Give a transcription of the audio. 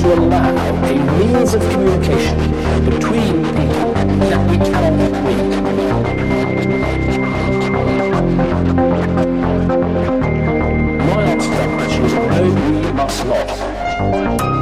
to allow a means of communication between people that we cannot read. My answer to we must not.